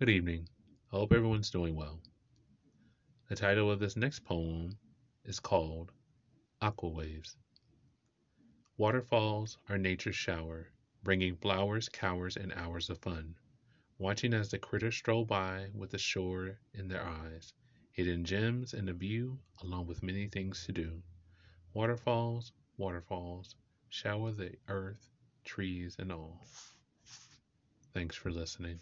Good evening. I hope everyone's doing well. The title of this next poem is called Aqua Waves. Waterfalls are nature's shower, bringing flowers, cowers, and hours of fun. Watching as the critters stroll by with the shore in their eyes, hidden gems in the view, along with many things to do. Waterfalls, waterfalls, shower the earth, trees, and all. Thanks for listening.